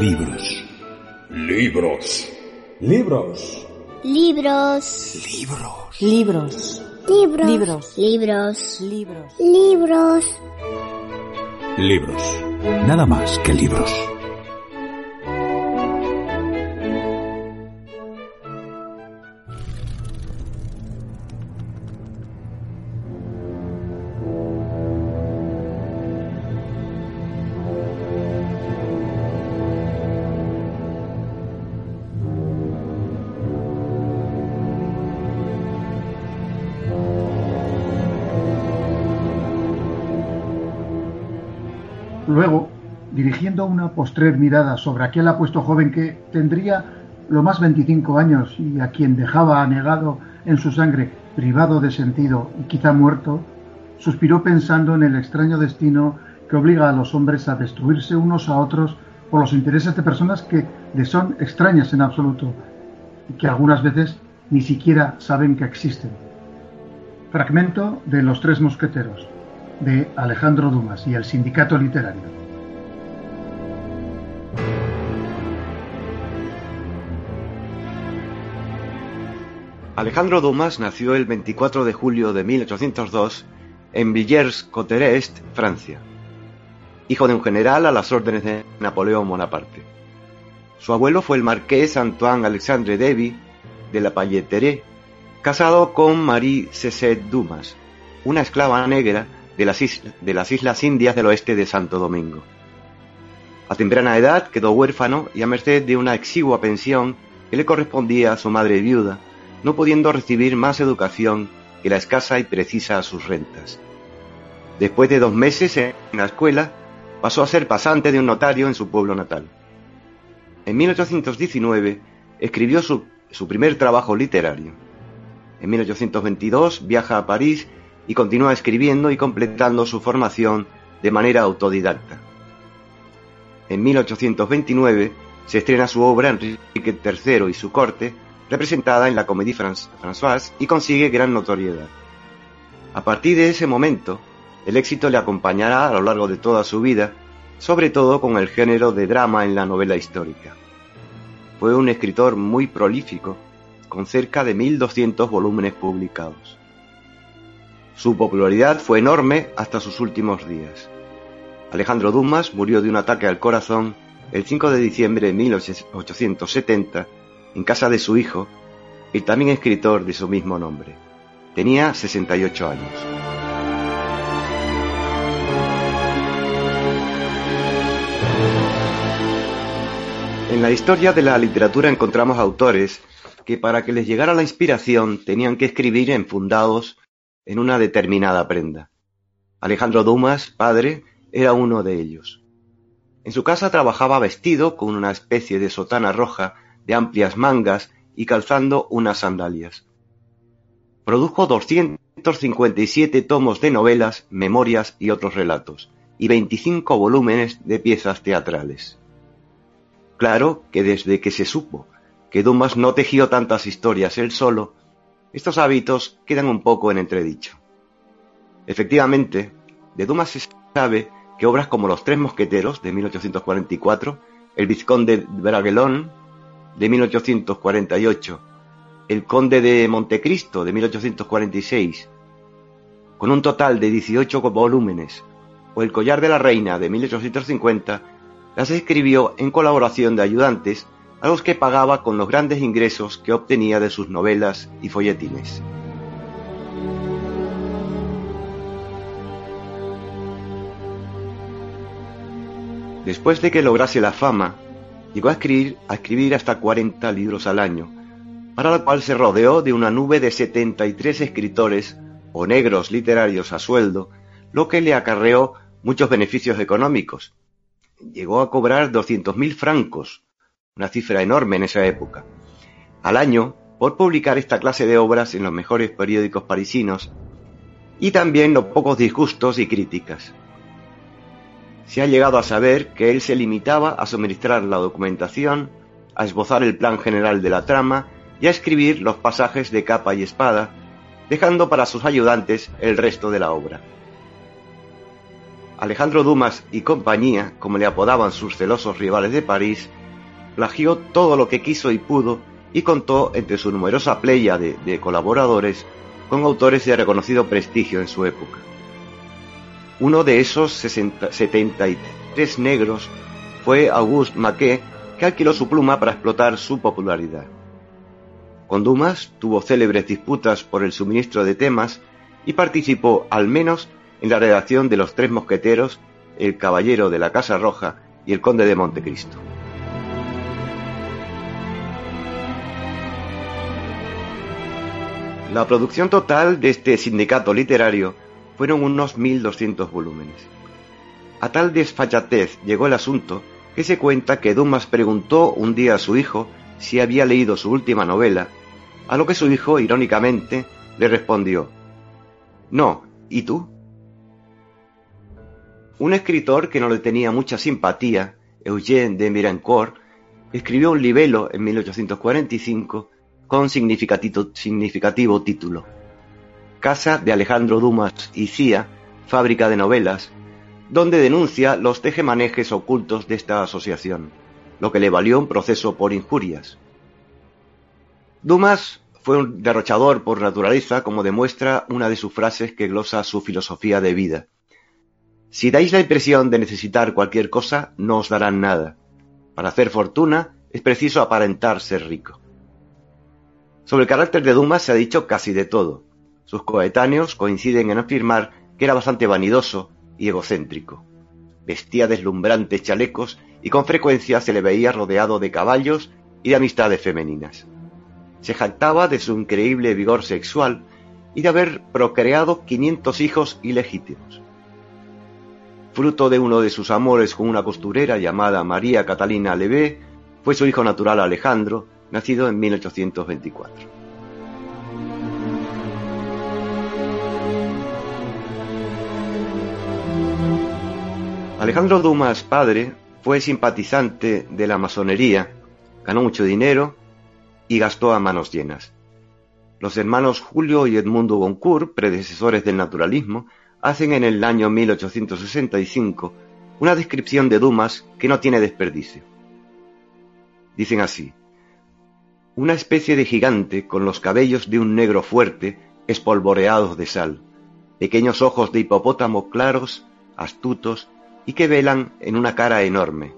Libros. Libros. Libros. Libros. Libros. Libros. Libros. Libros. Libros. Libros. Libros. Libros. Nada más que libros. Postrer mirada sobre aquel apuesto joven que tendría lo más 25 años y a quien dejaba anegado en su sangre, privado de sentido y quizá muerto, suspiró pensando en el extraño destino que obliga a los hombres a destruirse unos a otros por los intereses de personas que les son extrañas en absoluto y que algunas veces ni siquiera saben que existen. Fragmento de Los Tres Mosqueteros, de Alejandro Dumas y el Sindicato Literario. Alejandro Dumas nació el 24 de julio de 1802 en Villers-Cotterêts, Francia, hijo de un general a las órdenes de Napoleón Bonaparte. Su abuelo fue el marqués Antoine Alexandre Davy de la Palleterie, casado con Marie Cécile Dumas, una esclava negra de las Islas Indias del oeste de Santo Domingo. A temprana edad quedó huérfano y a merced de una exigua pensión que le correspondía a su madre viuda, no pudiendo recibir más educación que la escasa y precisa a sus rentas. Después de dos meses en la escuela, pasó a ser pasante de un notario en su pueblo natal. En 1819 escribió su, su primer trabajo literario. En 1822 viaja a París y continúa escribiendo y completando su formación de manera autodidacta. En 1829 se estrena su obra Enrique III y su corte, representada en la Comédie Françoise y consigue gran notoriedad. A partir de ese momento, el éxito le acompañará a lo largo de toda su vida, sobre todo con el género de drama en la novela histórica. Fue un escritor muy prolífico, con cerca de 1200 volúmenes publicados. Su popularidad fue enorme hasta sus últimos días. Alejandro Dumas murió de un ataque al corazón el 5 de diciembre de 1870 en casa de su hijo, el también escritor de su mismo nombre. Tenía 68 años. En la historia de la literatura encontramos autores que para que les llegara la inspiración tenían que escribir enfundados en una determinada prenda. Alejandro Dumas, padre, era uno de ellos. En su casa trabajaba vestido con una especie de sotana roja de amplias mangas y calzando unas sandalias. Produjo 257 tomos de novelas, memorias y otros relatos, y 25 volúmenes de piezas teatrales. Claro que desde que se supo que Dumas no tejió tantas historias él solo, estos hábitos quedan un poco en entredicho. Efectivamente, de Dumas se sabe que obras como Los Tres Mosqueteros de 1844, El Vizconde de Bragelón de 1848, El Conde de Montecristo de 1846, con un total de 18 volúmenes, o El Collar de la Reina de 1850, las escribió en colaboración de ayudantes a los que pagaba con los grandes ingresos que obtenía de sus novelas y folletines. Después de que lograse la fama, llegó a escribir, hasta 40 libros al año, para lo cual se rodeó de una nube de 73 escritores o negros literarios a sueldo, lo que le acarreó muchos beneficios económicos. Llegó a cobrar 200.000 francos, una cifra enorme en esa época, al año por publicar esta clase de obras en los mejores periódicos parisinos y también los pocos disgustos y críticas. Se ha llegado a saber que él se limitaba a suministrar la documentación, a esbozar el plan general de la trama y a escribir los pasajes de capa y espada, dejando para sus ayudantes el resto de la obra. Alejandro Dumas y compañía, como le apodaban sus celosos rivales de París, plagió todo lo que quiso y pudo y contó entre su numerosa playa de, de colaboradores con autores de reconocido prestigio en su época. Uno de esos 60, 73 negros fue Auguste Maquet, que alquiló su pluma para explotar su popularidad. Con Dumas tuvo célebres disputas por el suministro de temas y participó al menos en la redacción de Los Tres Mosqueteros, El Caballero de la Casa Roja y El Conde de Montecristo. La producción total de este sindicato literario fueron unos 1.200 volúmenes. A tal desfachatez llegó el asunto que se cuenta que Dumas preguntó un día a su hijo si había leído su última novela, a lo que su hijo, irónicamente, le respondió, No, ¿y tú? Un escritor que no le tenía mucha simpatía, Eugène de Mirancourt, escribió un libelo en 1845 con significativo, significativo título. Casa de Alejandro Dumas y Cía, fábrica de novelas, donde denuncia los tejemanejes ocultos de esta asociación, lo que le valió un proceso por injurias. Dumas fue un derrochador por naturaleza, como demuestra una de sus frases que glosa su filosofía de vida. Si dais la impresión de necesitar cualquier cosa, no os darán nada. Para hacer fortuna es preciso aparentar ser rico. Sobre el carácter de Dumas se ha dicho casi de todo. Sus coetáneos coinciden en afirmar que era bastante vanidoso y egocéntrico. Vestía deslumbrantes chalecos y con frecuencia se le veía rodeado de caballos y de amistades femeninas. Se jactaba de su increíble vigor sexual y de haber procreado 500 hijos ilegítimos. Fruto de uno de sus amores con una costurera llamada María Catalina Levé, fue su hijo natural Alejandro, nacido en 1824. Alejandro Dumas padre fue simpatizante de la masonería, ganó mucho dinero y gastó a manos llenas. Los hermanos Julio y Edmundo Goncourt, predecesores del naturalismo, hacen en el año 1865 una descripción de Dumas que no tiene desperdicio. Dicen así, una especie de gigante con los cabellos de un negro fuerte espolvoreados de sal, pequeños ojos de hipopótamo claros, astutos y que velan en una cara enorme.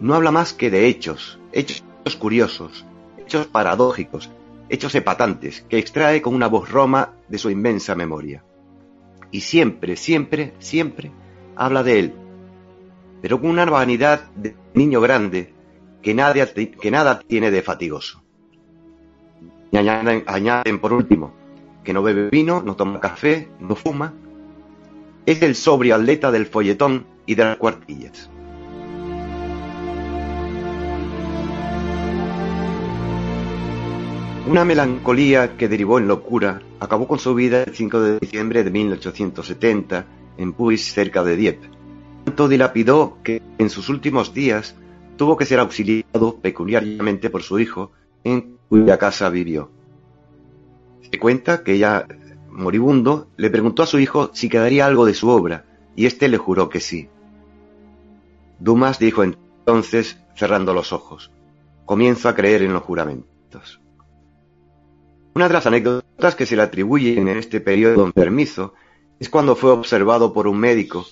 No habla más que de hechos, hechos curiosos, hechos paradójicos, hechos epatantes, que extrae con una voz roma de su inmensa memoria. Y siempre, siempre, siempre habla de él, pero con una vanidad de niño grande que nada, que nada tiene de fatigoso. Y añaden, añaden por último que no bebe vino, no toma café, no fuma, es el sobrio atleta del folletón y de las cuartillas. Una melancolía que derivó en locura acabó con su vida el 5 de diciembre de 1870 en Puys, cerca de Dieppe. Tanto dilapidó que en sus últimos días tuvo que ser auxiliado peculiarmente por su hijo, en cuya casa vivió. Se cuenta que ya moribundo, le preguntó a su hijo si quedaría algo de su obra, y éste le juró que sí. Dumas dijo entonces, cerrando los ojos, comienzo a creer en los juramentos. Una de las anécdotas que se le atribuyen en este periodo enfermizo es cuando fue observado por un médico,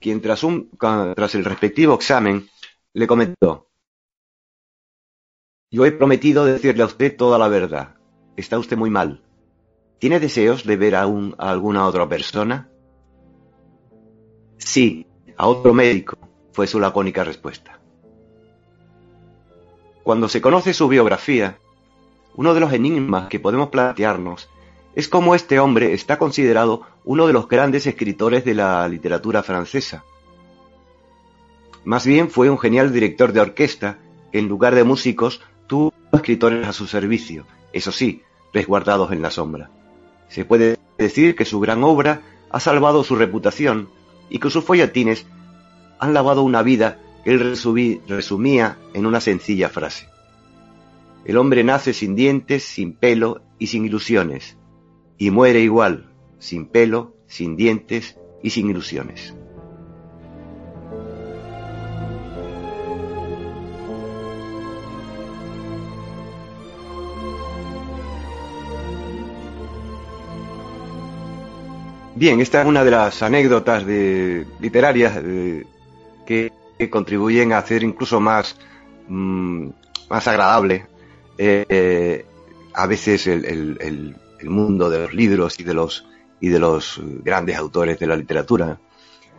quien tras, un, tras el respectivo examen le comentó, yo he prometido decirle a usted toda la verdad. Está usted muy mal. ¿Tiene deseos de ver a, un, a alguna otra persona? Sí, a otro médico, fue su lacónica respuesta. Cuando se conoce su biografía, uno de los enigmas que podemos plantearnos es cómo este hombre está considerado uno de los grandes escritores de la literatura francesa. Más bien fue un genial director de orquesta que en lugar de músicos tuvo escritores a su servicio, eso sí, resguardados en la sombra. Se puede decir que su gran obra ha salvado su reputación y que sus folletines han lavado una vida que él resumía en una sencilla frase. El hombre nace sin dientes, sin pelo y sin ilusiones, y muere igual, sin pelo, sin dientes y sin ilusiones. Bien, esta es una de las anécdotas literarias eh, que, contribuyen a hacer incluso más, mm, más agradable eh, eh, a veces el- el mundo de los libros y de los y de los grandes autores de la literatura.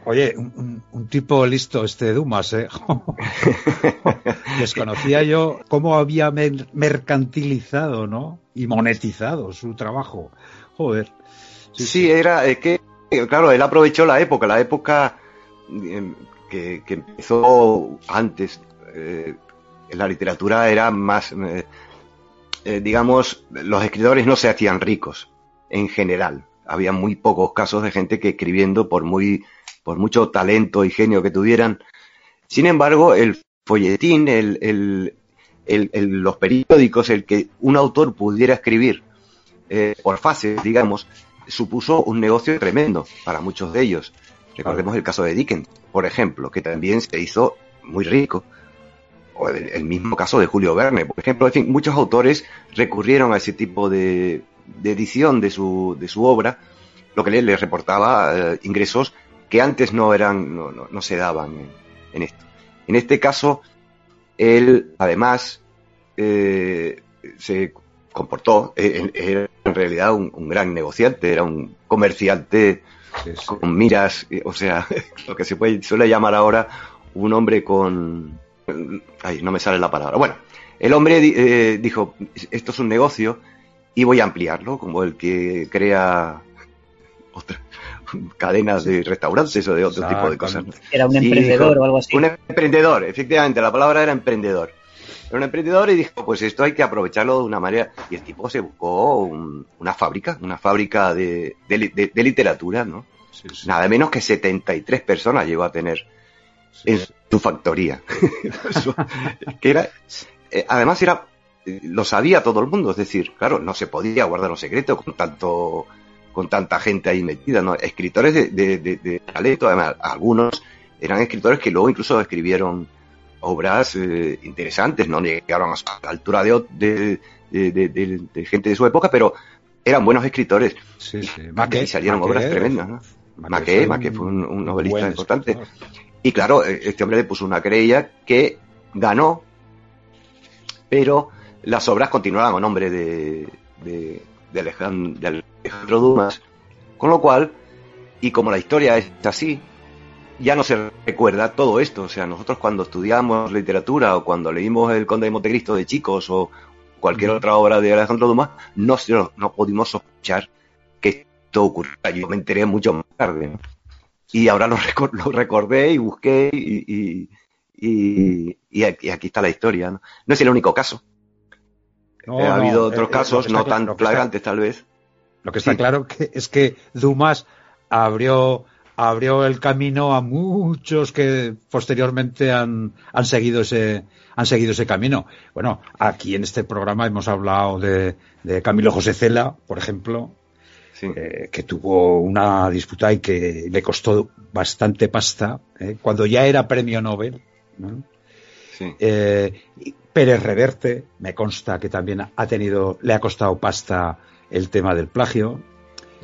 Oye, un, tipo listo este Dumas, ¿eh? Desconocía yo cómo había mer- mercantilizado, ¿no? Y monetizado su trabajo. Joder. Sí, era eh, que, claro, él aprovechó la época, la época eh, que, que empezó antes. eh, la literatura era más, eh, eh, digamos, los escritores no se hacían ricos en general. Había muy pocos casos de gente que escribiendo por muy, por mucho talento y genio que tuvieran. Sin embargo, el folletín, el, el- los periódicos, el que un autor pudiera escribir eh, por fases, digamos, supuso un negocio tremendo para muchos de ellos. Recordemos el caso de Dickens, por ejemplo, que también se hizo muy rico. O el, mismo caso de Julio Verne, por ejemplo. En fin, muchos autores recurrieron a ese tipo de, edición de su, de su obra, lo que le, le reportaba eh, ingresos que antes no eran, no, no- no se daban en, en esto. En este caso, él, además, eh, se comportó, eh, era en realidad un, un gran negociante, era un comerciante Sí, sí. con miras, eh, o sea, lo que se puede, suele llamar ahora un hombre con... Ay, no me sale la palabra. Bueno, el hombre di- eh, dijo, esto es un negocio y voy a ampliarlo, como el que crea otra- cadenas de restaurantes o de otro tipo de cosas. Era un Y emprendedor dijo, o algo así. Un emprendedor, efectivamente, la palabra era emprendedor. Era un emprendedor y dijo, pues esto hay que aprovecharlo de una manera. Y el tipo se buscó un- una fábrica, una fábrica de, de li- de- de literatura, ¿no? Sí, sí. Nada menos que 73 personas llegó a tener Sí, en su factoría. Que era, eh, además era, eh, lo sabía todo el mundo, es decir, claro, no se podía guardar un secreto con tanto, con tanta gente ahí metida, ¿no? Escritores de, de, de- de talento, además, algunos eran escritores que luego incluso escribieron obras eh, interesantes, no llegaron a la altura de, gente de su época, pero eran buenos escritores. Sí, sí. y salieron obras tremendas, ¿no? Maquet, Maquet fue un- un novelista buen importante. Y claro, eh, este hombre le puso una querella que ganó, pero las obras continuaban a nombre de, de, de Alejandro, de Alejandro Dumas, con lo cual, y como la historia es así, ya no se recuerda todo esto. O sea, nosotros cuando estudiamos literatura o cuando leímos El Conde de Montecristo de chicos o cualquier otra obra de Alejandro Dumas, no, no pudimos sospechar que esto ocurriera. Yo me enteré mucho más tarde. ¿no? Y ahora lo, recor- lo recordé y busqué y, y, y- aquí, y aquí está la historia. ¿no? No es el único caso. No, Eh, ha no, habido otros eh, casos no tan está- flagrantes tal vez. Lo que está Sí. claro que es que Dumas abrió abrió el camino a muchos que posteriormente han, han seguido ese han seguido ese camino. Bueno, aquí en este programa hemos hablado de, de Camilo José Cela, por ejemplo, Sí. eh, que tuvo una disputa y que le costó bastante pasta eh, cuando ya era premio Nobel. ¿no? Sí. Eh, Pérez Reverte, me consta que también ha tenido, le ha costado pasta el tema del plagio.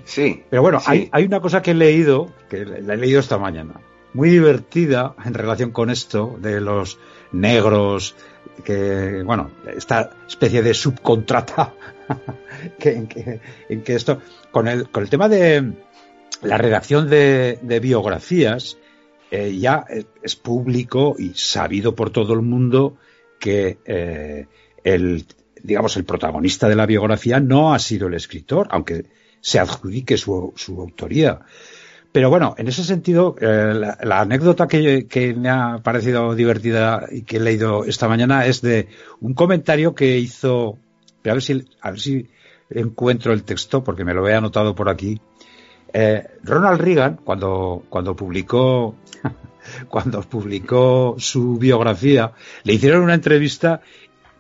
Sí. Pero bueno, Sí. hay, hay una cosa que he leído, que la he leído esta mañana, muy divertida en relación con esto de los negros, que, bueno, esta especie de subcontrata, que, en, que, en que esto, con el, con el tema de la redacción de, de biografías, eh, ya es, público y sabido por todo el mundo que eh, el, digamos, el protagonista de la biografía no ha sido el escritor, aunque se adjudique su, su autoría. Pero bueno, en ese sentido, eh, la, anécdota que, que, me ha parecido divertida y que he leído esta mañana es de un comentario que hizo, a ver si, encuentro el texto, porque me lo he anotado por aquí. Ronald Reagan, cuando, cuando publicó, cuando publicó su biografía, le hicieron una entrevista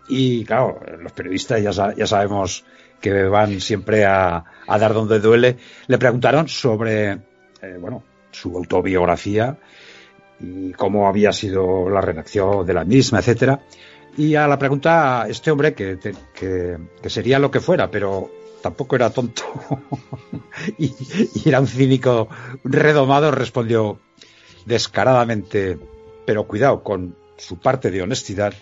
y claro, los periodistas ya, sabemos que van siempre a, a, dar donde duele, le preguntaron sobre, eh, bueno, su autobiografía y cómo había sido la redacción de la misma, etcétera. Y a la pregunta, este hombre, que, que, que sería lo que fuera, pero tampoco era tonto y, y era un cínico redomado, respondió descaradamente, pero cuidado con su parte de honestidad,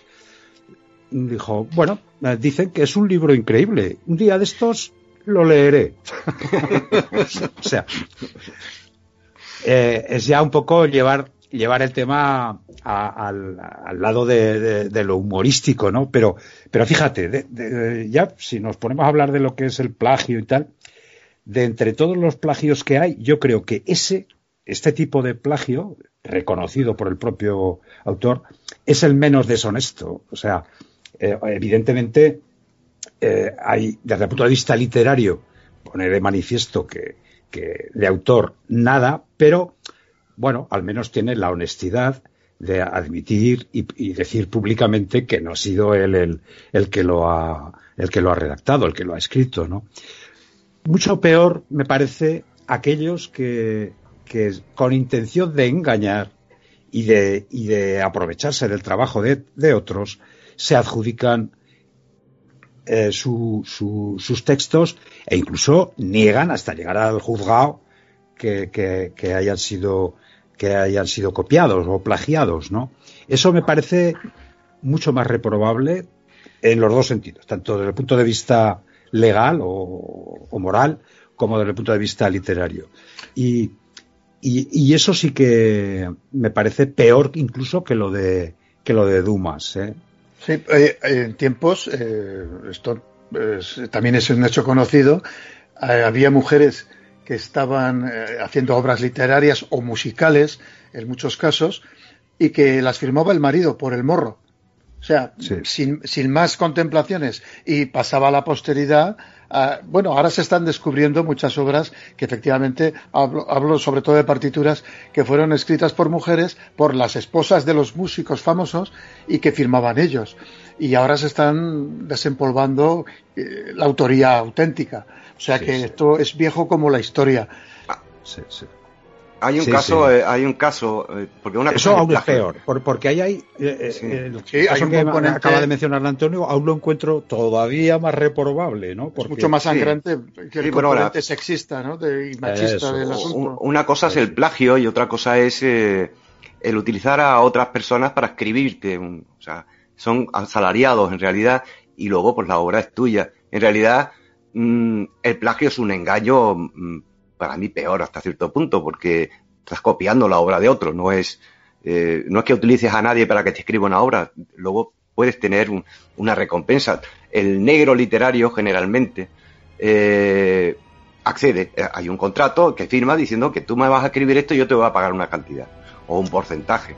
dijo, bueno, eh, dicen que es un libro increíble. Un día de estos lo leeré. o sea, eh, es ya un poco llevar, llevar el tema al, lado de, lo humorístico, ¿no? Pero, pero fíjate, ya si nos ponemos a hablar de lo que es el plagio y tal, de entre todos los plagios que hay, yo creo que ese, este tipo de plagio, reconocido por el propio autor, es el menos deshonesto. O sea, eh, evidentemente eh, hay, desde el punto de vista literario, poner de manifiesto que, de autor nada, pero bueno, al menos tiene la honestidad de admitir y, y decir públicamente que no ha sido él el, el que lo ha el que lo ha redactado, el que lo ha escrito, ¿no? Mucho peor me parece aquellos que, que con intención de engañar y de, y de aprovecharse del trabajo de, otros se adjudican eh, su- su- sus textos e incluso niegan hasta llegar al juzgado que, que- que hayan sido que hayan sido copiados o plagiados, ¿no? Eso me parece mucho más reprobable en los dos sentidos, tanto desde el punto de vista legal o, o moral como desde el punto de vista literario. Y, y- y eso sí que me parece peor incluso que lo de que lo de Dumas, ¿eh? Sí, eh, en tiempos, eh, esto es- también es un hecho conocido, eh, había mujeres que estaban eh, haciendo obras literarias o musicales, en muchos casos, y que las firmaba el marido por el morro. O sea, Sí. sin, sin más contemplaciones y pasaba a la posteridad. Ah, bueno, ahora se están descubriendo muchas obras que efectivamente, hablo, hablo sobre todo de partituras que fueron escritas por mujeres, por las esposas de los músicos famosos y que firmaban ellos. Y ahora se están desempolvando eh, la autoría auténtica. O sea Sí, que sí. esto es viejo como la historia. Sí, sí. Hay un Sí, caso, sí. eh, hay un caso, eh, porque una Eso cosa aún es peor, por- porque ahí hay eh, eh, Sí. el Sí, hay un que componente- acaba de mencionar Antonio, aún lo encuentro todavía más reprobable, ¿no? Es Porque- mucho más sangrante que el Sí, bueno, ahora- componente sexista ¿no? de, y machista Eso. del Un- asunto. Una cosa es el plagio y otra cosa es eh, el utilizar a otras personas para escribirte. un- o sea, son asalariados en realidad y luego pues la obra es tuya. En realidad mm, el plagio es un engaño mm, para mí peor hasta cierto punto porque estás copiando la obra de otro. No es, eh, no es que utilices a nadie para que te escriba una obra. Luego puedes tener un- una recompensa. El negro literario generalmente eh, accede, eh, hay un contrato que firma diciendo que tú me vas a escribir esto y yo te voy a pagar una cantidad o un porcentaje.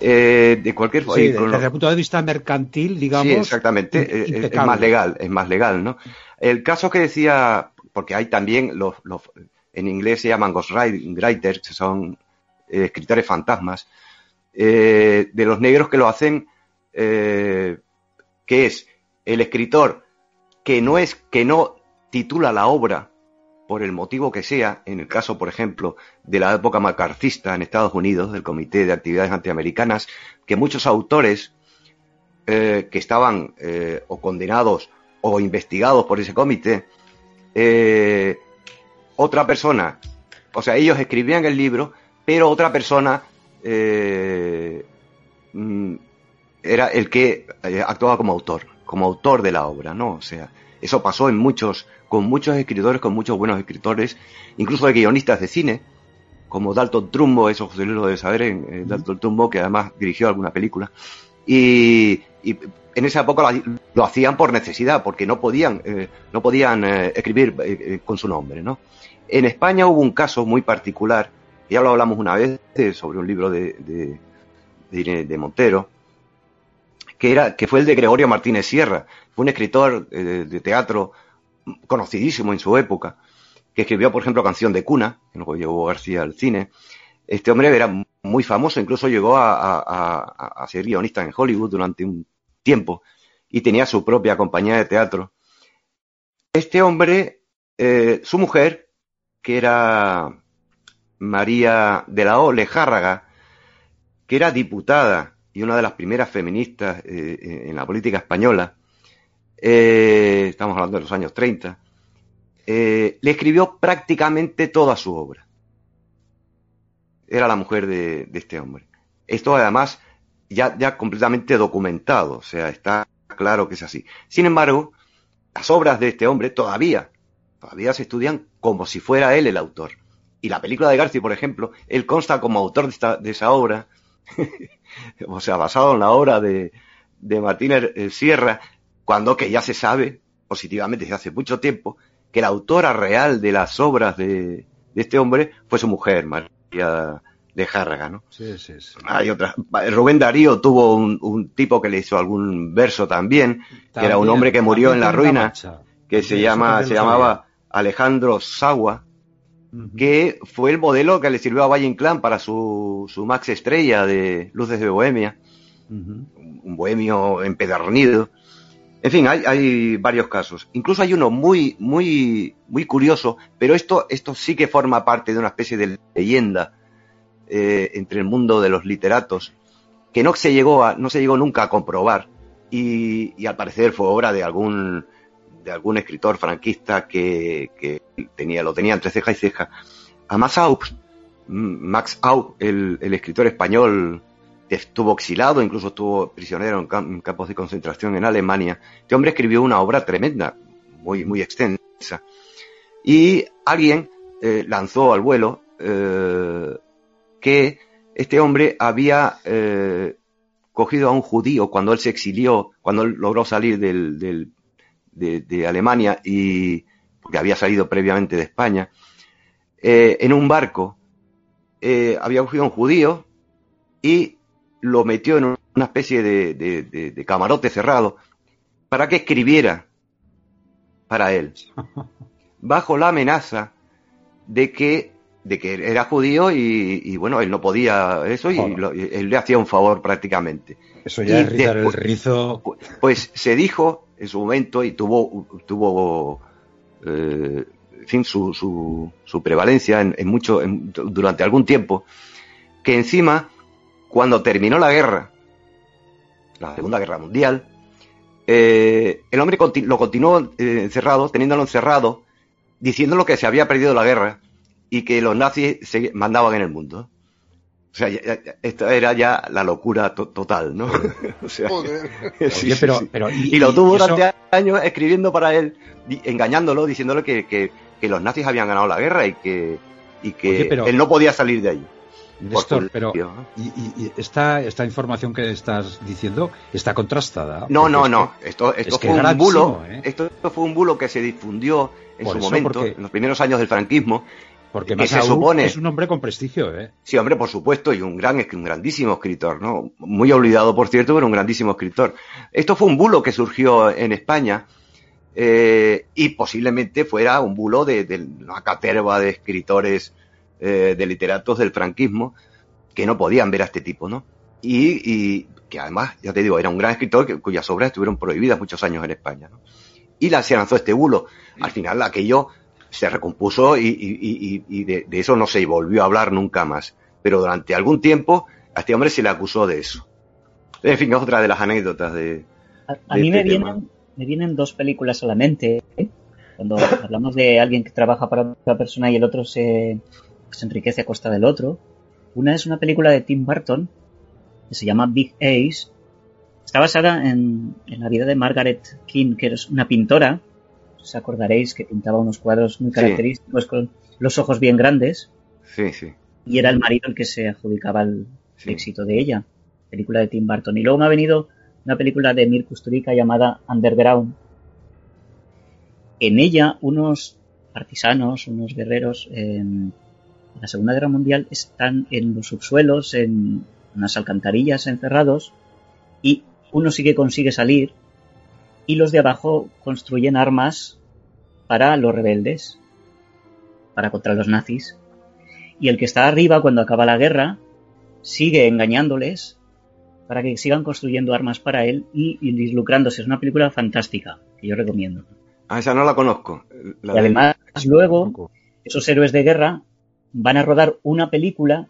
Eh, de cualquier forma, Sí, desde el punto de vista mercantil, digamos. Sí, exactamente, es- es, más legal, es más legal, ¿no? El caso que decía, porque hay también los, los en inglés se llaman ghostwriters, que son eh, escritores fantasmas, eh, de los negros que lo hacen, eh, que es el escritor que no es, que no titula la obra por el motivo que sea, en el caso, por ejemplo, de la época macarcista en Estados Unidos, del Comité de Actividades Antiamericanas, que muchos autores que estaban o condenados o investigados por ese comité, eh, otra persona, o sea, ellos escribían el libro, pero otra persona eh, mm, era el que eh, actuaba como autor, como autor de la obra, ¿no? O sea, eso pasó en muchos, con muchos escritores, con muchos buenos escritores, incluso de guionistas de cine, como Dalton Trumbo, eso José Luis lo debe saber, en, eh, Dalton Trumbo, que además dirigió alguna película, y, y en esa época lo, lo hacían por necesidad, porque no podían, eh, no podían eh, escribir con su nombre, ¿no? En España hubo un caso muy particular, ya lo hablamos una vez, sobre un libro de, de, de Montero, que, era, que fue el de Gregorio Martínez Sierra, fue un escritor eh, de teatro conocidísimo en su época, que escribió, por ejemplo, Canción de Cuna, que luego llevó García al cine. Este hombre era muy famoso, incluso llegó a, a, a, a ser guionista en Hollywood durante un tiempo y tenía su propia compañía de teatro. Este hombre, eh, su mujer, que era María de la O. Lejárraga, que era diputada y una de las primeras feministas eh, en la política española, eh, estamos hablando de los años 30, eh, le escribió prácticamente toda su obra. Era la mujer de, de este hombre. Esto además ya, ya completamente documentado, o sea, está claro que es así. Sin embargo, las obras de este hombre todavía, todavía se estudian como si fuera él el autor. Y la película de García, por ejemplo, él consta como autor de, esta, de esa obra, o sea, basado en la obra de, de Martínez eh, Sierra, cuando que ya se sabe, positivamente desde hace mucho tiempo, que la autora real de las obras de, de este hombre fue su mujer, María de Járraga, ¿no? Sí, sí, sí. Hay otras. Rubén Darío tuvo un, un tipo que le hizo algún verso también, que era un hombre que murió en la ruina, que se llama, eso se llamaba Alejandro. Ujú. que fue el modelo que le sirvió a Valle Inclán para su, su Max Estrella de Luces de Bohemia, un bohemio empedernido. En fin, hay, hay varios casos. Incluso hay uno muy, muy, muy curioso, pero esto, esto sí que forma parte de una especie de leyenda eh, entre el mundo de los literatos, que no se llegó a, no se llegó nunca a comprobar, y, y al parecer fue obra de algún, de algún escritor franquista que, que tenía, lo tenía entre ceja y ceja. A Max Aux, Max Aux, el, escritor español estuvo exilado, incluso estuvo prisionero en campos de concentración en Alemania. Este hombre escribió una obra tremenda, muy, muy extensa. Y alguien eh, lanzó al vuelo eh, que este hombre había eh, cogido a un judío cuando él se exilió, cuando él logró salir del, del- de, de Alemania y porque había salido previamente de España, eh, en un barco eh, había cogido a un judío y lo metió en una especie de, de- de- de camarote cerrado para que escribiera para él, bajo la amenaza de que, de que era judío y, y, bueno, él no podía eso y lo- y él le hacía un favor prácticamente. Eso ya Y es rizar el rizo. Pues se dijo en su momento y tuvo, tuvo eh, en fin, su, su, su prevalencia en, en mucho, en- durante algún tiempo, que encima, cuando terminó la guerra, la Segunda Guerra Mundial, eh, el hombre lo continuó eh, encerrado, teniéndolo encerrado, diciéndolo que se había perdido la guerra y que los nazis se mandaban en el mundo. O sea, ya- ya- esto era ya la locura to- total, ¿no? o sea, Joder. sí, Oye, pero, sí. pero Y lo tuvo eso- durante años escribiendo para él, engañándolo, diciéndole que, que- que los nazis habían ganado la guerra y que, y que Oye, pero- él no podía salir de ahí. Néstor, pero y, y- y esta, esta información que estás diciendo está contrastada. No, no, no. Esto, esto es fue un bulo. ¿eh? Esto fue un bulo que se difundió en Por su eso, momento, porque- en los primeros años del franquismo. Porque que se supone- es un hombre con prestigio, ¿eh? Sí, hombre, por supuesto, y un gran, un grandísimo escritor, ¿no? Muy olvidado, por cierto, pero un grandísimo escritor. Esto fue un bulo que surgió en España eh, y posiblemente fuera un bulo de, de una caterva de escritores, eh, de literatos del franquismo que no podían ver a este tipo, ¿no? Y, y que además, ya te digo, era un gran escritor que- cuyas obras estuvieron prohibidas muchos años en España, ¿no? Y la, se lanzó este bulo. Al final aquello se recompuso y, y- y- de, de eso no se volvió a hablar nunca más. Pero durante algún tiempo a este hombre se le acusó de eso. En fin, es otra de las anécdotas de... A, a de mí me este tema. vienen, me vienen dos películas a la mente. ¿eh? Cuando hablamos de alguien que trabaja para otra persona y el otro se, se enriquece a costa del otro. Una es una película de Tim Burton que se llama Big Ace. Está basada en, en la vida de Margaret King, que es una pintora. Os acordaréis que pintaba unos cuadros muy Sí. característicos con los ojos bien grandes. Sí, sí. Y era el marido el que se adjudicaba el Sí. éxito de ella. Película de Tim Burton. Y luego me ha venido una película de Mir Kusturica llamada Underground. En ella, unos partisanos, unos guerreros en la Segunda Guerra Mundial están en los subsuelos, en unas alcantarillas encerrados, y uno sí que consigue salir, y los de abajo construyen armas para los rebeldes, para contra los nazis. Y el que está arriba, cuando acaba la guerra, sigue engañándoles para que sigan construyendo armas para él y, y lucrándose. Es una película fantástica que yo recomiendo. Ah, esa no la conozco. La Y de- además, luego, esos héroes de guerra van a rodar una película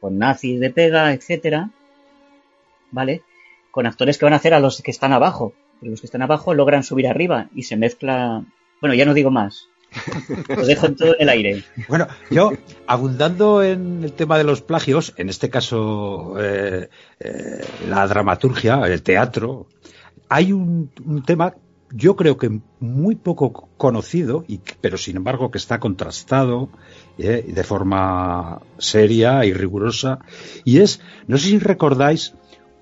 con nazis de pega, etcétera, ¿vale? Con actores que van a hacer a los que están abajo. Pero los que están abajo logran subir arriba y se mezcla. Bueno, ya no digo más. Lo dejo en todo en el aire. Bueno, yo, abundando en el tema de los plagios, en este caso eh, eh, la dramaturgia, el teatro, hay un, un, tema, yo creo que muy poco conocido, y, pero sin embargo que está contrastado eh, de forma seria y rigurosa, y es, no sé si recordáis,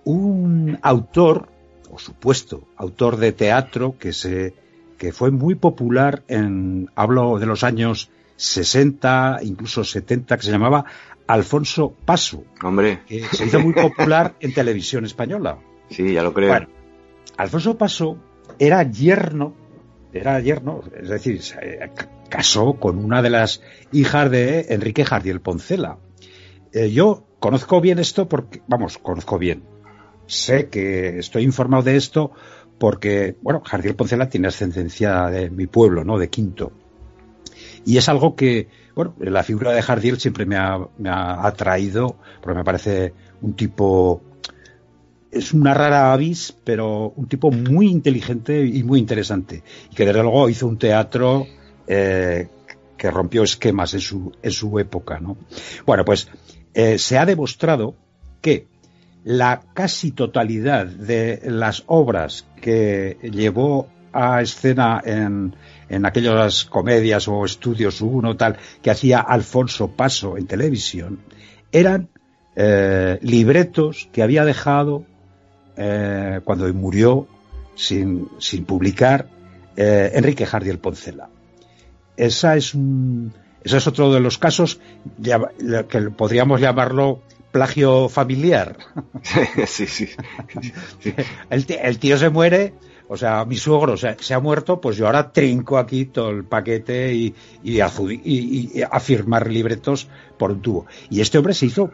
un autor, o supuesto autor de teatro, que se que fue muy popular en, hablo de los años 60, incluso 70, que se llamaba Alfonso Paso. Hombre. Que se hizo muy popular en televisión española. Sí, ya lo creo. Bueno, Alfonso Paso era yerno, era yerno, es decir, se casó con una de las hijas de Enrique Jardiel Poncela. Eh, yo conozco bien esto porque, vamos, conozco bien. Sé que estoy informado de esto porque, bueno, Jardiel Poncela tiene ascendencia de mi pueblo, ¿no? De Quinto. Y es algo que, bueno, la figura de Jardiel siempre me ha, me ha atraído, porque me parece un tipo, es una rara avis, pero un tipo muy inteligente y muy interesante. Y que desde luego hizo un teatro eh, que rompió esquemas en su, en su época, ¿no? Bueno, pues eh, se ha demostrado que la casi totalidad de las obras que llevó a escena en, en aquellas comedias o estudios uno tal que hacía Alfonso Paso en televisión eran eh, libretos que había dejado eh, cuando murió sin, sin publicar eh, Enrique Jardiel Poncela. Esa es un, ese es otro de los casos que podríamos llamarlo plagio familiar. Sí, sí. sí. El, tío, el, tío se muere, o sea, mi suegro se, se, ha muerto, pues yo ahora trinco aquí todo el paquete y, y, a, y, y, a, firmar libretos por un tubo. Y este hombre se hizo,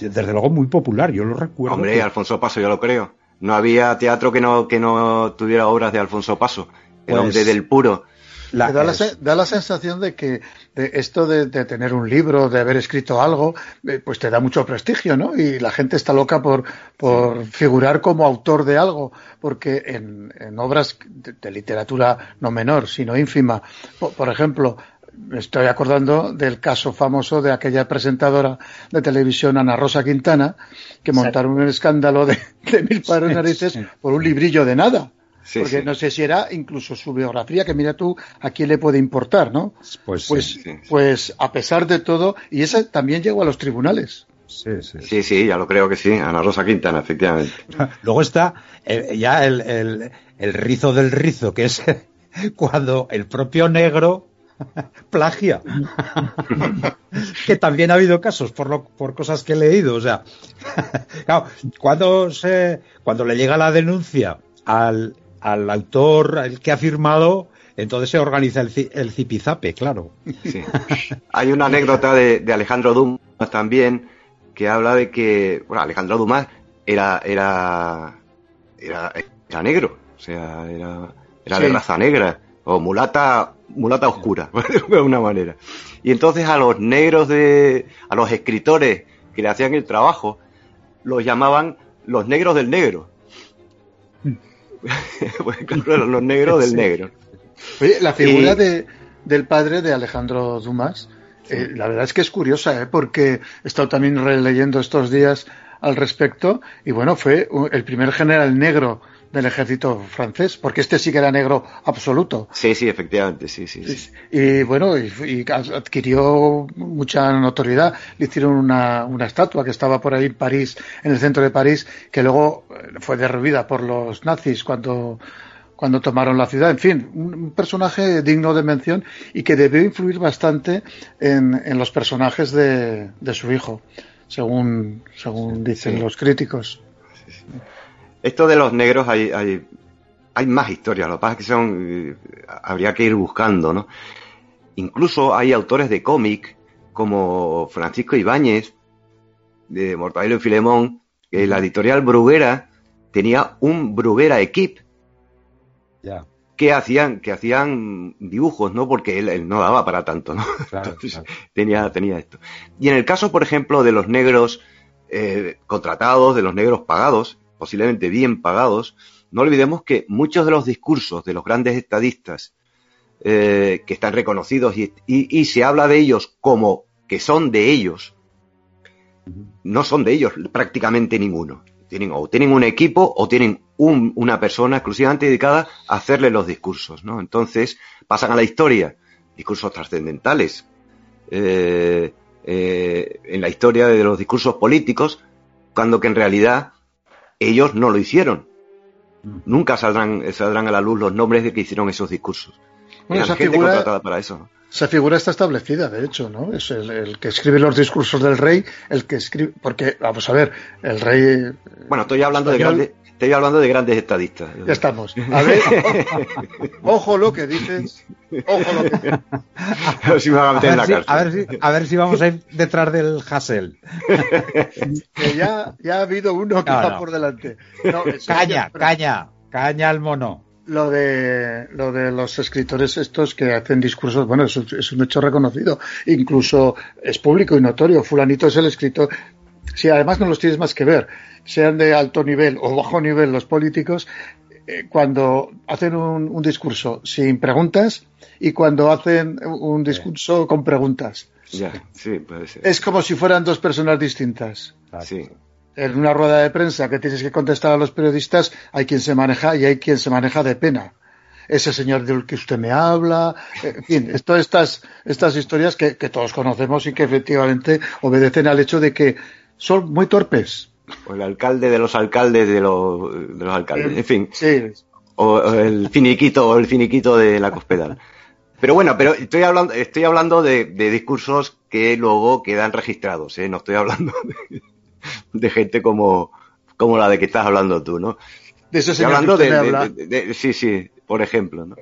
desde luego, muy popular, yo lo recuerdo. Hombre, que... Alfonso Paso, yo lo creo. No había teatro que no, que no tuviera obras de Alfonso Paso. El pues, hombre del puro. La, da, la, da, la, sensación de que de esto de, de, tener un libro, de haber escrito algo, eh, pues te da mucho prestigio, ¿no? Y la gente está loca por, por figurar como autor de algo, porque en, en obras de, de, literatura no menor, sino ínfima, por, por ejemplo, me estoy acordando del caso famoso de aquella presentadora de televisión Ana Rosa Quintana, que montaron un escándalo de, de mil pares narices por un librillo de nada. Sí, porque sí. no sé si era incluso su biografía, que mira tú a quién le puede importar, ¿no? Pues, pues, sí, pues a pesar de todo, y esa también llegó a los tribunales. Sí, sí, sí, sí, ya lo creo que sí, Ana Rosa Quintana, efectivamente. Luego está eh, ya el, el, el, rizo del rizo, que es cuando el propio negro plagia. que también ha habido casos por, lo, por cosas que he leído. O sea, claro, cuando, se, cuando le llega la denuncia al, al autor el que ha firmado, entonces se organiza el, el zipizape, claro. Sí. Hay una anécdota de, de, Alejandro Dumas también que habla de que, bueno, Alejandro Dumas era, era, era, era negro, o sea, era, era sí. de raza negra, o mulata, mulata oscura, de alguna manera. Y entonces a los negros de, a los escritores que le hacían el trabajo, los llamaban los negros del negro. los negros del sí. negro. Oye, la figura y... de, del padre de Alejandro Dumas, sí. eh, la verdad es que es curiosa, ¿eh? porque he estado también releyendo estos días al respecto, y bueno, fue el primer general negro del ejército francés, porque este sí que era negro absoluto. Sí, sí, efectivamente, sí, sí. sí. Y bueno, y, y, adquirió mucha notoriedad. Le hicieron una, una, estatua que estaba por ahí en París, en el centro de París, que luego fue derribada por los nazis cuando cuando tomaron la ciudad. En fin, un personaje digno de mención y que debió influir bastante en, en los personajes de, de, su hijo, según, según dicen sí. los críticos. Sí, esto de los negros hay, hay, hay más historias, lo que pasa es que son, habría que ir buscando, ¿no? Incluso hay autores de cómic como Francisco Ibáñez, de Mortadelo y Filemón, que la editorial Bruguera tenía un Bruguera Equip, que hacían, que hacían dibujos, ¿no? Porque él, él no daba para tanto, ¿no? Claro, Entonces, claro. tenía, tenía esto. Y en el caso, por ejemplo, de los negros eh, contratados, de los negros pagados, posiblemente bien pagados, no olvidemos que muchos de los discursos de los grandes estadistas eh, que están reconocidos y, y- se habla de ellos como que son de ellos, no son de ellos prácticamente ninguno. Tienen, o tienen un equipo o tienen un- una persona exclusivamente dedicada a hacerle los discursos, ¿no? Entonces pasan a la historia, discursos trascendentales, eh, eh, en la historia de los discursos políticos, cuando que en realidad ellos no lo hicieron. Nunca saldrán, saldrán a la luz los nombres de que hicieron esos discursos. Bueno, esa gente figura- contratada para eso. ¿no? Esa figura está establecida, de hecho, ¿no? Es el, el que escribe los discursos del rey, el que escribe, porque, vamos a ver, el rey, Bueno, estoy hablando de grandes, estoy hablando de grandes estadistas. ya estamos. A ver, ojo lo que dices, ojo lo que A ver si me van a A meter en ver, la si, cárcel. a, ver si, a ver si vamos a ir detrás del Hassel. que ya, ya ha habido uno que No, va no. por delante. No, Caña, caña, caña al mono. Lo de, lo de los escritores estos que hacen discursos, bueno, es, un- es un hecho reconocido. Incluso es público y notorio. Fulanito es el escritor. Si además no los tienes más que ver, sean de alto nivel o bajo nivel los políticos, eh, cuando hacen un, un discurso sin preguntas y cuando hacen un discurso con preguntas. Ya, sí, puede ser. Es como si fueran dos personas distintas. Sí. En una rueda de prensa que tienes que contestar a los periodistas, hay quien se maneja y hay quien se maneja de pena. Ese señor del que usted me habla, eh, en fin, es- todas estas, estas historias que, que todos conocemos y que efectivamente obedecen al hecho de que son muy torpes. O el alcalde de los alcaldes de los, de los alcaldes. En fin, Sí, o, o el finiquito o el finiquito de la cospedal. Pero bueno, pero estoy hablando, estoy hablando de, de discursos que luego quedan registrados, ¿eh? No estoy hablando de, de gente como, como la de que estás hablando tú, ¿no? de Estoy señor hablando de, habla. de- sí, sí, por ejemplo, ¿no?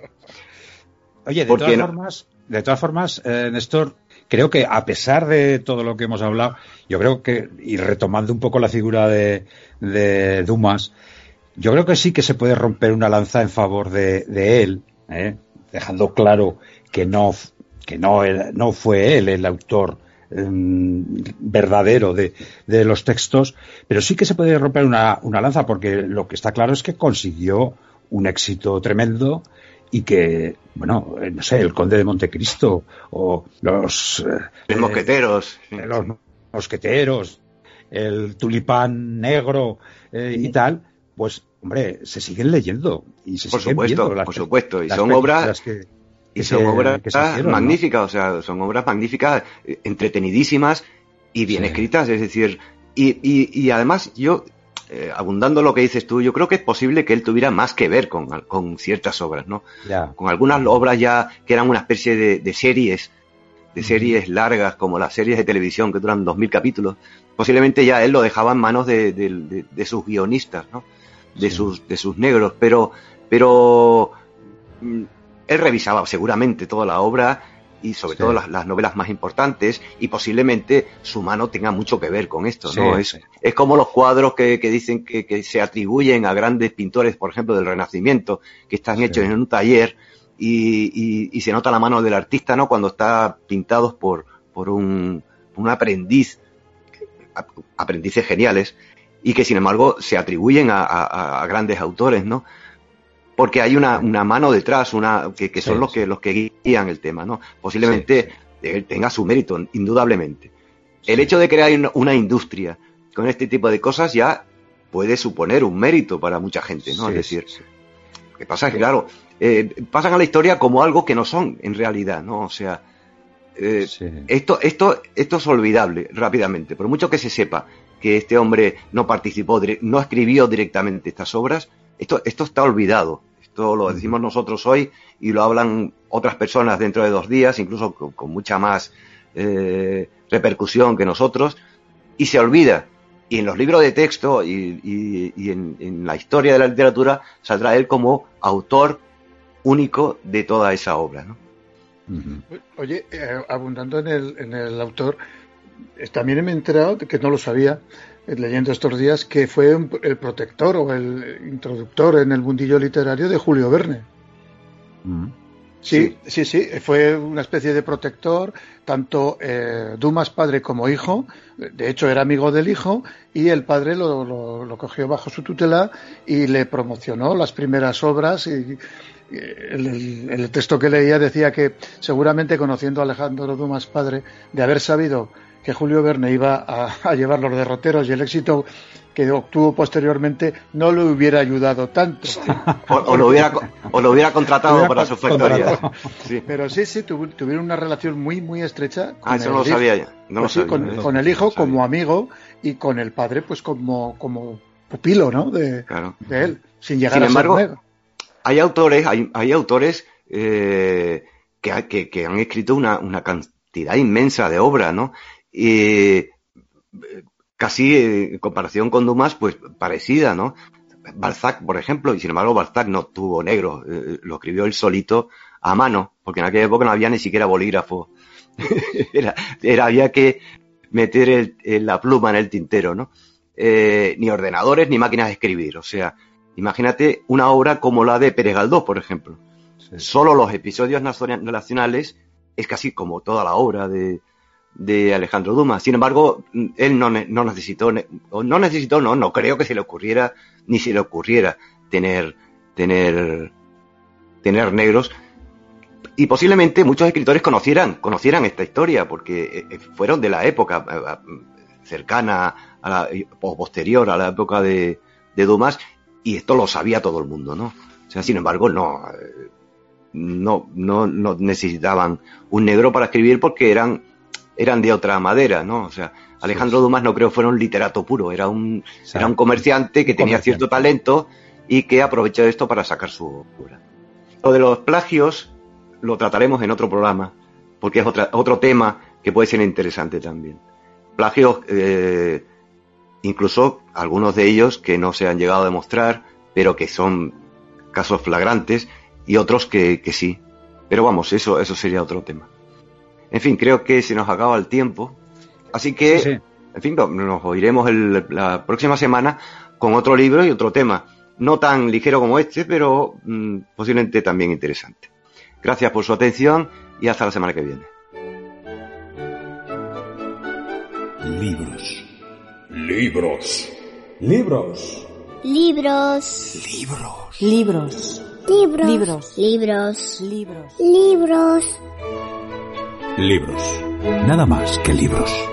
Oye, de ¿Por qué todas no? formas, de todas formas, eh, Néstor, creo que a pesar de todo lo que hemos hablado, yo creo que, y retomando un poco la figura de, de Dumas, yo creo que sí que se puede romper una lanza en favor de, de él, ¿eh? dejando claro que no, que no, no fue él el autor mm, verdadero de, de los textos, pero sí que se puede romper una, una lanza porque lo que está claro es que consiguió un éxito tremendo y que, bueno, eh, no sé, el conde de Montecristo o los, eh, Los eh, mosqueteros. los mosqueteros, el tulipán negro eh, y tal, pues, hombre, se siguen leyendo y se Por siguen supuesto, viendo las por supuesto. Y las son obras, que- y son obras magníficas, o sea, son obras magníficas, eh, entretenidísimas y bien Sí. escritas, es decir, y, y, y además yo, eh, abundando lo que dices tú, yo creo que es posible que él tuviera más que ver con, con ciertas obras, ¿no? Ya. Con algunas obras ya que eran una especie de, de series, de series largas, como las series de televisión que duran dos mil capítulos, posiblemente ya él lo dejaba en manos de, de- de- de sus guionistas, ¿no? De Sí. sus, de sus negros, pero, pero mm, él revisaba seguramente toda la obra y sobre Sí. todo las, las novelas más importantes y posiblemente su mano tenga mucho que ver con esto, ¿no? Sí, es, sí. es como los cuadros que, que dicen que, que se atribuyen a grandes pintores, por ejemplo, del Renacimiento, que están hechos en un taller y, y- y se nota la mano del artista, ¿no? Cuando está pintados por, por un, un aprendiz, ap- aprendices geniales, y que sin embargo se atribuyen a, a- a grandes autores, ¿no? Porque hay una, una mano detrás, una, que, que son Sí, los que, los que guían el tema, ¿no? Posiblemente Sí, tenga su mérito, indudablemente. El hecho de crear una- industria con este tipo de cosas ya puede suponer un mérito para mucha gente, ¿no? Es decir, lo que pasa es que, claro, eh, pasan a la historia como algo que no son en realidad, ¿no? O sea, eh, Sí. esto, esto, esto es olvidable rápidamente. Por mucho que se sepa que este hombre no participó, no escribió directamente estas obras, esto, esto está olvidado. Esto lo decimos nosotros hoy y lo hablan otras personas dentro de dos días, incluso con, con mucha más eh, repercusión que nosotros, y se olvida. Y en los libros de texto y, y- y en, en la historia de la literatura saldrá él como autor único de toda esa obra. ¿no? Oye, eh, abundando en el, en el autor, eh, también me he enterado, de que no lo sabía, eh, leyendo estos días, que fue un- el protector o el introductor en el mundillo literario de Julio Verne. Sí, sí, sí, fue una especie de protector, tanto eh, Dumas padre como hijo, de hecho era amigo del hijo, y el padre lo, lo- lo cogió bajo su tutela y le promocionó las primeras obras y el, el- el texto que leía decía que seguramente conociendo a Alejandro Dumas padre, de haber sabido que Julio Verne iba a, a llevar los derroteros y el éxito que obtuvo posteriormente no le hubiera ayudado tanto. O, o lo hubiera, o lo hubiera contratado Hubiera para con- su factoría. Sí. Pero sí, sí, tuvi- tuvieron una relación muy, muy estrecha. Ah, eso el no lo sabía ya. No pues sí, con, con el hijo como amigo y con el padre pues como, como pupilo, ¿no? De, Claro. de él, sin llegar Sin a embargo, ser. Hay autores, hay, autores eh, que, ha- que, que han escrito una, cantidad inmensa de obra, ¿no? Y casi eh, en comparación con Dumas, pues parecida, ¿no? Balzac, por ejemplo, y sin embargo Balzac no tuvo negro, eh, lo escribió él solito a mano, porque en aquella época no había ni siquiera bolígrafo. era, había que meter la pluma en el tintero, ¿no? Ni ordenadores ni máquinas de escribir, o sea, Imagínate una obra como la de Pérez Galdós, por ejemplo. Solo los episodios nacionales es casi como toda la obra de, de Alejandro Dumas. Sin embargo, él no, no necesitó, no necesitó, no, no creo que se le ocurriera, ni se le ocurriera tener, tener, tener negros. Y posiblemente muchos escritores conocieran, conocieran esta historia, porque eh, fueron de la época eh, cercana a la, o posterior a la época de, de Dumas, y esto lo sabía todo el mundo, ¿no? O sea, sin embargo, no, eh, no, no, no necesitaban un negro para escribir porque eran, eran de otra madera, ¿no? O sea, Alejandro Dumas no creo fuera un literato puro, era un, era un comerciante que tenía comerciante. cierto talento y que aprovechó esto para sacar su obra. Lo de los plagios lo trataremos en otro programa, porque es otra, otro tema que puede ser interesante también. Plagios, eh, incluso algunos de ellos que no se han llegado a demostrar, pero que son casos flagrantes, y otros que, que sí. Pero vamos, eso, eso sería otro tema. En fin, creo que se nos acaba el tiempo. Así que, Sí, sí. en fin, no- nos oiremos el- la próxima semana con otro libro y otro tema. No tan ligero como este, pero mm, posiblemente también interesante. Gracias por su atención y hasta la semana que viene. Libros. Libros. Libros. Libros. Libros. Libros. Libros. Libros. Libros. Libros. Libros. Libros. Nada más que libros.